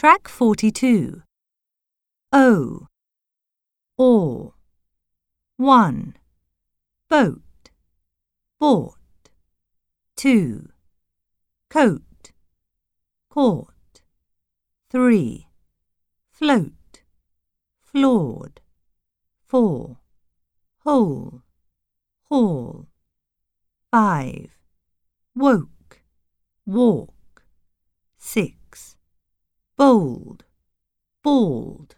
Track 42. O. Or. 1. Boat. Bought. 2. Coat. Caught. 3. Float. Flawed. 4. Hole. Hall. 5. Woke. Walk. 6. Bold. Bald.